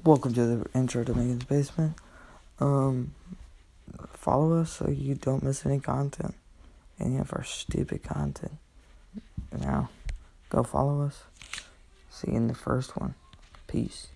Welcome to the intro to Megan's Basement. Um, follow us so you don't miss any content, any of our stupid content. Now, go follow us. See you in the first one. Peace.